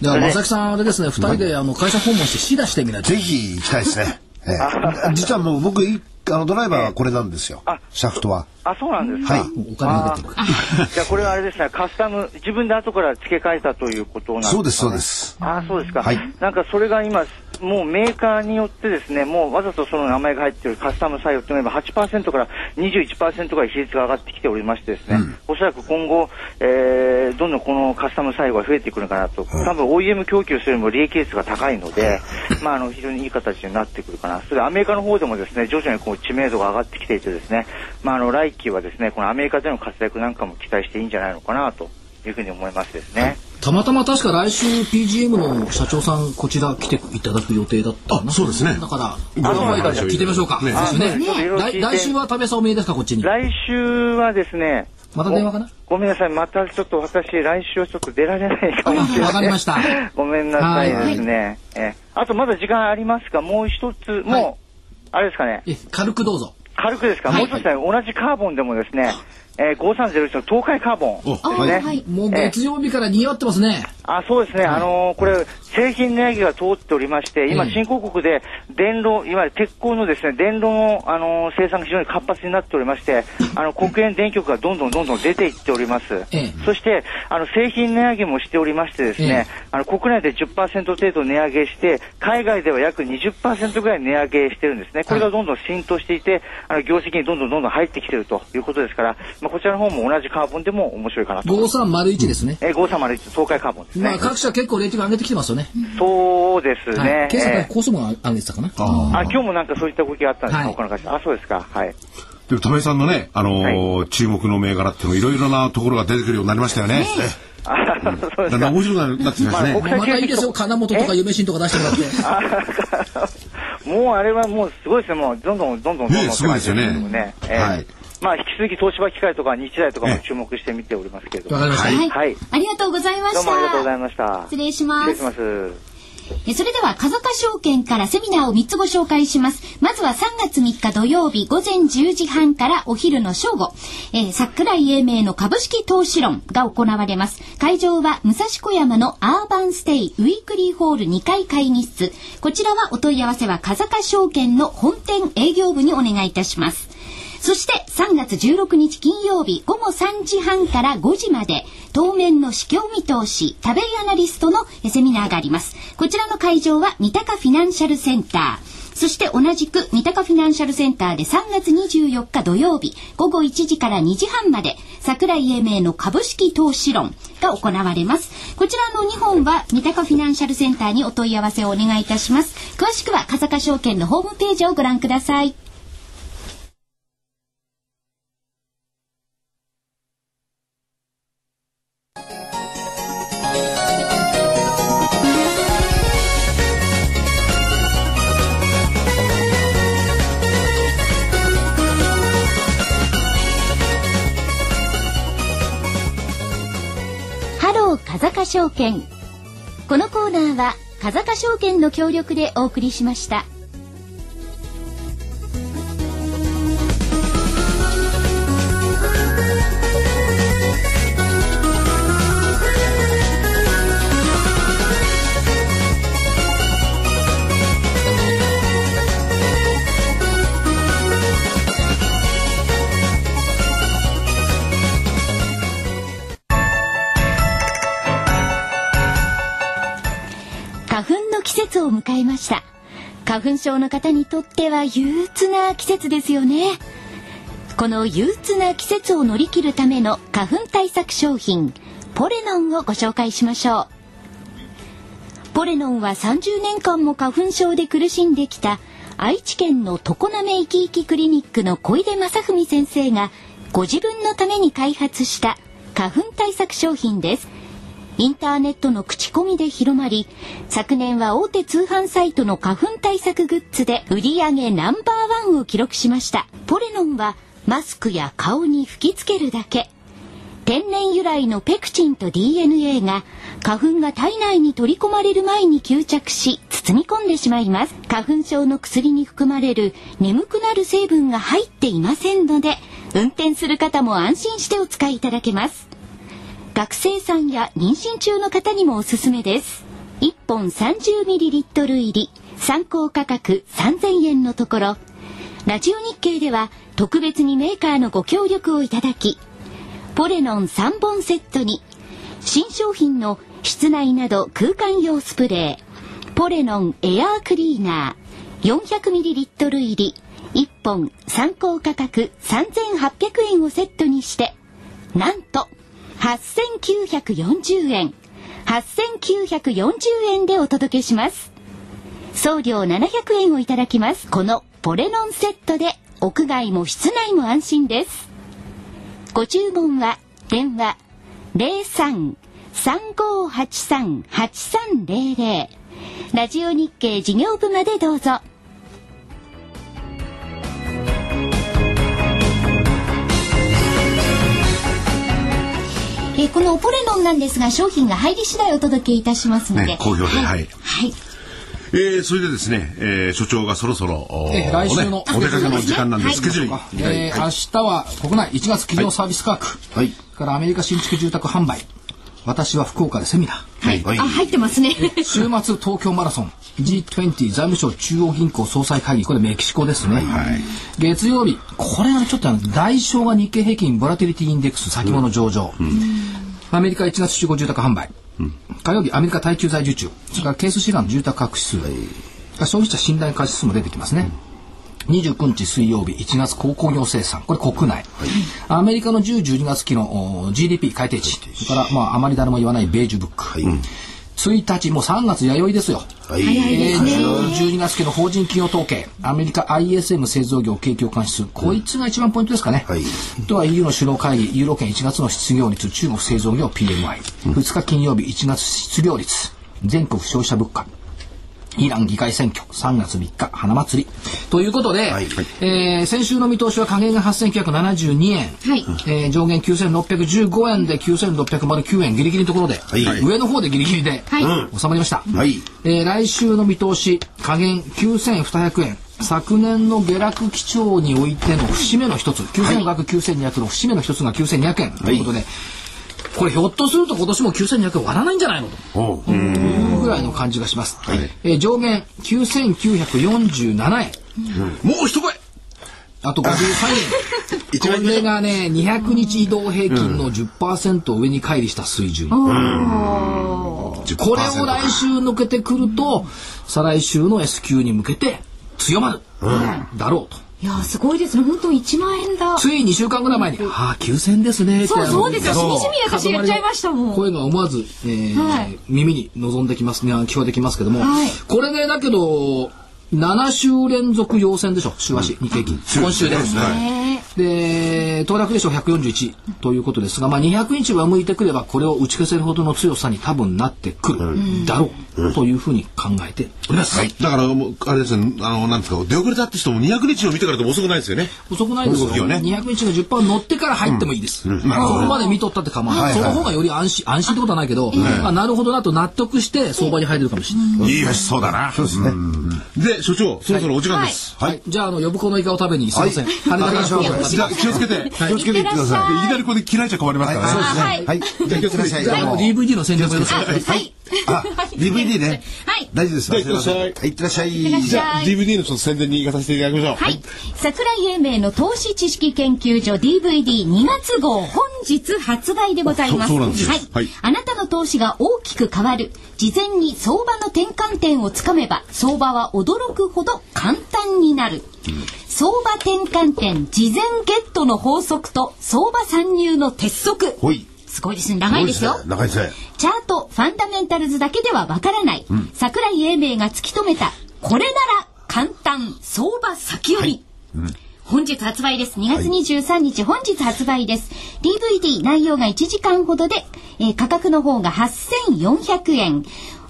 じゃあ、正木さん、あれですね、二人であの会社訪問して試出してみないと。ぜひ行きたいですね。ええ、実はもう僕あのドライバーはこれなんですよ。シャフトは。あ、そうなんですか？はい。お金が出てる。じゃあこれはあれですね、カスタム、自分で後から付け替えたということなんですか、ね、そうです、そうです。あ、そうですか。はい。なんかそれが今、もうメーカーによってですね、もうわざとその名前が入っているカスタム採用というのは8%から21%ぐらい比率が上がってきておりましてですね、うん、おそらく今後、えー、どんどんこのカスタム採用が増えてくるかなと、多分 OEM 供給するよりも利益率が高いので、まああの非常にいい形になってくるかな。それでアメリカの方でもですね、徐々にこう知名度が上がってきていてですね、まああの来期はですね、このアメリカでの活躍なんかも期待していいんじゃないのかなというふうに思いますですね。たまたま確か来週 PGM の社長さんこちら来ていただく予定だったあそうですね。だからあの聞いてみましょうか、ね。ねね、来週は食べさお見えですかこっちに？来週はですねまた電話かな？ごめんなさいまたちょっと私来週はちょっと出られないかもしれない。わかりました。ごめんなさいですね、えあとまだ時間ありますか？もう一つもう、はい、あれですかね。軽くどうぞ軽くですか、はい、もう一つね、同じカーボンでもですね、えー、5301の東海カーボンですね。もう月曜日から賑わってますね。あそうですね、あのー、これ、製品値上げが通っておりまして、今、新興国で電炉、いわゆる鉄鋼のですね電炉の、あのー、生産が非常に活発になっておりまして、あの国営電極がどんどんどんどん出ていっております。そして、あの製品値上げもしておりましてですね、あの国内で10%程度値上げして、海外では約20%ぐらい値上げしてるんですね。これがどんどん浸透していて、あの業績にどんどんどんどん入ってきてるということですから、まあ、こちらの方も同じカーボンでも面白いかなと。5301ですね。えー、5301、東海カーボンですね。まあ各社結構レーティング上げてきてますよね。そうですね。はい、今朝高速も上げてたかな？あ今日もなんかそういった動きがあったんですか、はい、他の会社。あ、そうですか。はい。でも、田部さんのね、あのーはい、注目の銘柄っていうのいろいろなところが出てくるようになりましたよね。あそうですか。面白くなってきましたね。またいいですよ。金本とか夢新とか出してもらって。もうあれはもうすごいですね。もうどんどんどんどんどんどん。ね、すごいですよね。ねはい。まあ、引き続き東芝機械とか日大とかも注目して見ておりますけれども。はい。はい。ありがとうございました。どうもありがとうございました。失礼します。失礼します。それでは、風賀証券からセミナーを3つご紹介します。まずは3月3日土曜日午前10時半からお昼の正午、えー、桜井英明の株式投資論が行われます。会場は武蔵小山のアーバンステイウィークリーホール2階会議室。こちらはお問い合わせは風賀証券の本店営業部にお願いいたします。そして3月16日金曜日午後3時半から5時まで当面の市況見通し食べアナリストのセミナーがあります。こちらの会場は三鷹フィナンシャルセンター。そして同じく三鷹フィナンシャルセンターで3月24日土曜日午後1時から2時半まで桜井英明の株式投資論が行われます。こちらの2本は三鷹フィナンシャルセンターにお問い合わせをお願いいたします。詳しくは風賀証券のホームページをご覧ください。証券このコーナーは風賀証券の協力でお送りしました。季節を迎えました。花粉症の方にとっては憂鬱な季節ですよね。この憂鬱な季節を乗り切るための花粉対策商品ポレノンをご紹介しましょう。ポレノンは30年間も花粉症で苦しんできた愛知県の常滑いきいきクリニックの小出正文先生がご自分のために開発した花粉対策商品です。インターネットの口コミで広まり昨年は大手通販サイトの花粉対策グッズで売り上げナンバーワンを記録しました。ポレノンはマスクや顔に吹きつけるだけ。天然由来のペクチンと DNA が花粉が体内に取り込まれる前に吸着し包み込んでしまいます。花粉症の薬に含まれる眠くなる成分が入っていませんので運転する方も安心してお使いいただけます。学生さんや妊娠中の方にもおすすめです。1本 30ml 入り参考価格3000円のところ。ラジオ日経では特別にメーカーのご協力をいただきポレノン3本セットに新商品の室内など空間用スプレーポレノンエアークリーナー 400ml 入り1本参考価格3800円をセットにしてなんと8940円。8940円でお届けします。送料700円をいただきます。このポレノンセットで屋外も室内も安心です。ご注文は電話。03-3583-8300ラジオ日経事業部までどうぞ。えー、このポレノンなんですが商品が入り次第お届けいたしますので、ね、好評ではい、はい。えー、それでですね、えー、所長がそろそろ、えー、来週の、ね、お出かけの時間なんで、スケジュール、はい。えー、明日は国内1月企業サービス価格、はい、からアメリカ新築住宅販売。私は福岡でセミナー。はい。あ、入ってますね。週末東京マラソン。G20 財務省中央銀行総裁会議。これメキシコですね。はい、月曜日。これはちょっと代償が日経平均ボラティリティインデックス先物上場。うん、アメリカ1月集合住宅販売。うん、火曜日、アメリカ耐久財受注。それからケースシガンの住宅価格指数。はい、消費者信頼価指数も出てきますね。うん29日水曜日1月鉱工業生産これ国内、はい、アメリカの10、12月期の GDP 改定値それから、まあ、あまり誰も言わないベージュブック、はい、1日もう3月弥生ですよ、はい、えー、12月期の法人企業統計。アメリカ ISM 製造業景況監視数。こいつが一番ポイントですかね、はい、とは EU の首脳会議ユーロ圏1月の失業率中国製造業 PMI、うん、2日金曜日1月失業率。全国消費者物価イラン議会選挙3月3日花祭り。ということで、はい、えー、先週の見通しは下限が8972円、はい、えー、上限9615円で9609円。ギリギリのところで、はい、上の方でギリギリで、はい、収まりました、はい。えー、来週の見通し下限9200円。昨年の下落基調においての節目の一つ。9500、9200の節目の一つが9200円。ということで、これひょっとすると今年も9200円割らないんじゃないのというぐらいの感じがします。はい、えー、上限9947円。うん、もう一声あと53円。これがね、200日移動平均の10%上に乖離した水準。これを来週抜けてくると、再来週の S q に向けて強まる、だろうと。いやすごいですね。本当一万円だ。つい2週間ぐらい前に「はあ9千ですね」そうそうですよ。しみじみ私言っちゃいましたもん。声が思わず、えーはい、耳に望んできますね聞こえてきますけども、はい、これねだけど7週連続陽線でしょ週足、日経金。今週です、ね、で騰落でしょ141ということですが、まあ、200日は向いてくればこれを打ち消せるほどの強さに多分なってくるだろう。というふうに考えて。おります、はい、だからあれですねあのなんですか出遅れたって人も200日を見てからでも遅くないですよね。遅くないですよ。ね。200日の10%乗ってから入ってもいいです、うん。うん、まあ、ここまで見とったって構わない、その方がより安心安心ってことはないけど、まあ、なるほどなと納得して相場に入れるかもしれない、いいそうだな。そうですね。で所長そろそろお時間です。はい。じゃあ、あの、呼子のイカを食べに、すみません。羽田からじゃあ気をつけて。気をつけていってくださいきなりここで嫌いちゃ困りますからね。そうですね。はいはい。じゃあ気をつけてください。DVD の宣伝もよろしくお願いしますはい。あ、DVD ね。はい。大丈夫です。はいいってらっしゃいはい、いってらっしゃい。じゃあ DVD のちょっと宣伝に行かさせていただきましょう。はい。桜井英明の投資知識研究所 DVD2 月号本日発売でございます。そそうなんですよはい。はいあなたの投資が大きく変わる。事前に相場の転換点をつかめば、相場は驚くほど簡単になる。相場転換点事前ゲットの法則と相場参入の鉄則。すごいですね。長いですよ。長いですね。チャート、ファンダメンタルズだけではわからない、桜井英明が突き止めた、これなら簡単、相場先読み。本日発売です。2月23日、本日発売です。DVD 内容が1時間ほどで、えー価格の方が8400円。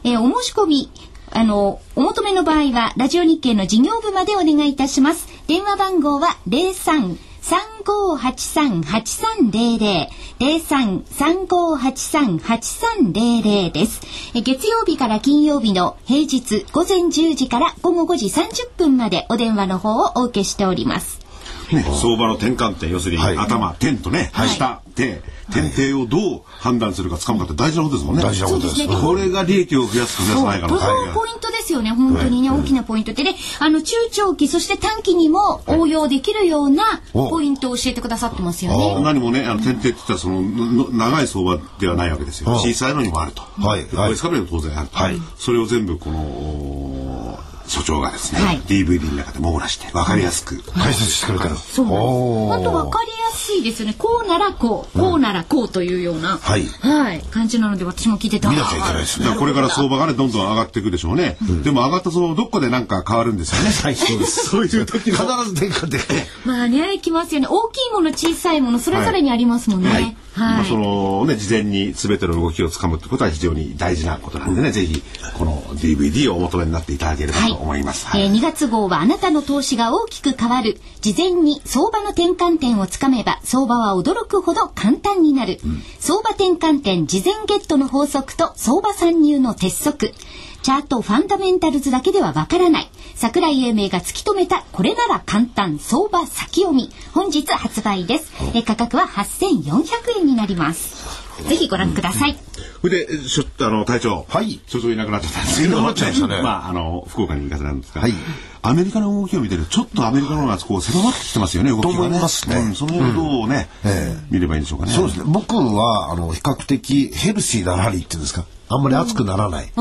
えーお申し込み、あの、お求めの場合は、ラジオ日経の事業部までお願いいたします。電話番号は03 3583-8300 03-3583-8300です。月曜日から金曜日の平日午前10時から午後5時30分までお電話の方をお受けしております。ね、相場の転換点、要するに、はい。頭、点とね、下、手、点々をどう判断するか、つかむかって大事なことですもんね。大事なことです。そうですね。これが利益を増やすか増やさな。いかのポイントですよね、本当にね、大きなポイントで、で、あの、中長期、そして短期にも応用できるようなおポイントを教えてくださってますよね。何もね、あの、点々って言ったら、その、の長い相場ではないわけですよ。うん小さいのにもあると。はい。スカベルも当然あると。はい。それを全部、この、お所長がですね、はい DVD の中で網羅して、わかりやすく。解説してくれてる。そう。おー本当わかりやすいですよね。こうならこう、こうならこうというような、はいはい、感じなので、私も聞いてて、見なきゃいけないですね。これから相場がね、どんどん上がっていくでしょうね。でも上がった相場どっかでなんか変わるんですよね。はい、そうです。そういう時必ず転換で。まあね、きますよね。大きいもの、小さいもの、それぞれにありますもんね。はい。まあ、そのね、事前に全ての動きをつかむってことは非常に大事なことなんでね、ぜひ、この DVD をお求めになっていただければと思います。はいえー2月号はあなたの投資が大きく変わる。事前に相場の転換点をつかめば、相場は驚くほど簡単になる。相場転換点事前ゲットの法則と相場参入の鉄則。チャートファンダメンタルズだけではわからない。桜井英明が突き止めた、これなら簡単、相場先読み。本日発売です。えー価格は8400円になります。ぜひご覧ください。それで、しょあの、隊長。はい所長いなくなっちゃったんですけど。いなくなっちゃいましたねまあ、あの、福岡に行かせなんですが、はいアメリカの動きを見てると、ちょっとアメリカの方がこう狭まってきてますよね、動きがね。と思いますねうん、その辺をどうね、見ればいいんでしょうかね。そうですね。僕は、あの、比較的ヘルシーなラリーっていうんですか。あんまり熱くならない。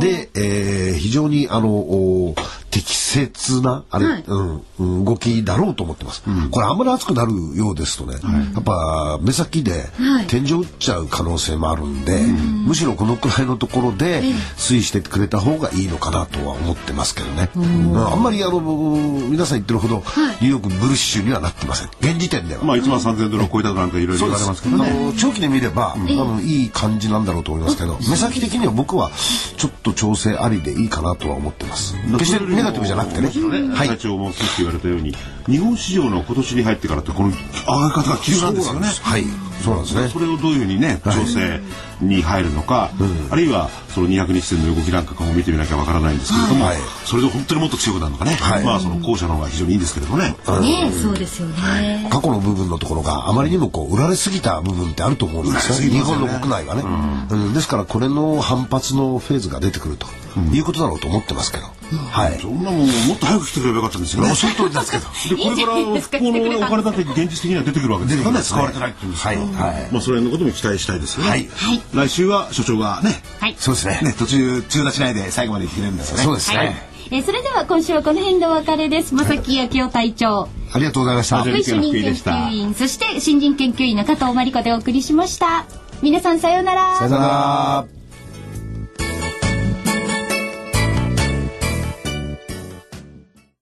で、えー非常に、あの、お適切な、あれ、はい。うん、うん動きだろうと思ってます。これあんまり熱くなるようですとね、やっぱ目先ではい。天井打っちゃう可能性もあるんで、むしろこのくらいのところで推移してくれた方がいいのかなとは思ってますけどね。うんあんまりあの、皆さん言ってるほど、ニューヨークブルッシュにはなってません。現時点では。まあ、1万3000ドルを超えたとなんかいろいろ言われますけどあね。の長期で見れば、多分いい感じなんだろうと思いますけど、目先的には僕はちょっと調整ありでいいかなとは思ってます。決してネガティブじゃなくてね。はい。隊。長もさっき言われたように、日本市場の今年に入ってからって、この上がり方が急なんですよね。はい。そうなんですね。それをどういうふうにね、調整に入るのか、あるいはその200日線の動きなんかも見てみなきゃわからないんですけれども、はい。それで本当にもっと強くなるのかね、はい。まあその後者の方が非常にいいんですけれどもね。ねそうですよね。過去の部分のところがあまりにもこう売られすぎた部分ってあると思うんですよ、日本の国内はね、うん。ですからこれの反発のフェーズが出てくるということだろうと思ってますけど、はい。そんなもんもっと早く来てくればよかったんですよね。おっしゃる通りですけど。でこれから復興のお金だって現実的には出てくるわけですからね、使われてないっていうんですかはい。はい。まあそれのことも期待したいですよね。はい。来週は所長がね、はい。そうですね。ね途中中立ちないで最後まで言ってくれるんですよね。そうですね、はい。えーそれでは今週はこの辺でお別れです。正木昭夫隊長、ありがとうございました。はい。主任研究員、そして新人研究員の加藤真理子でお送りしました。皆さんさようなら。さよなら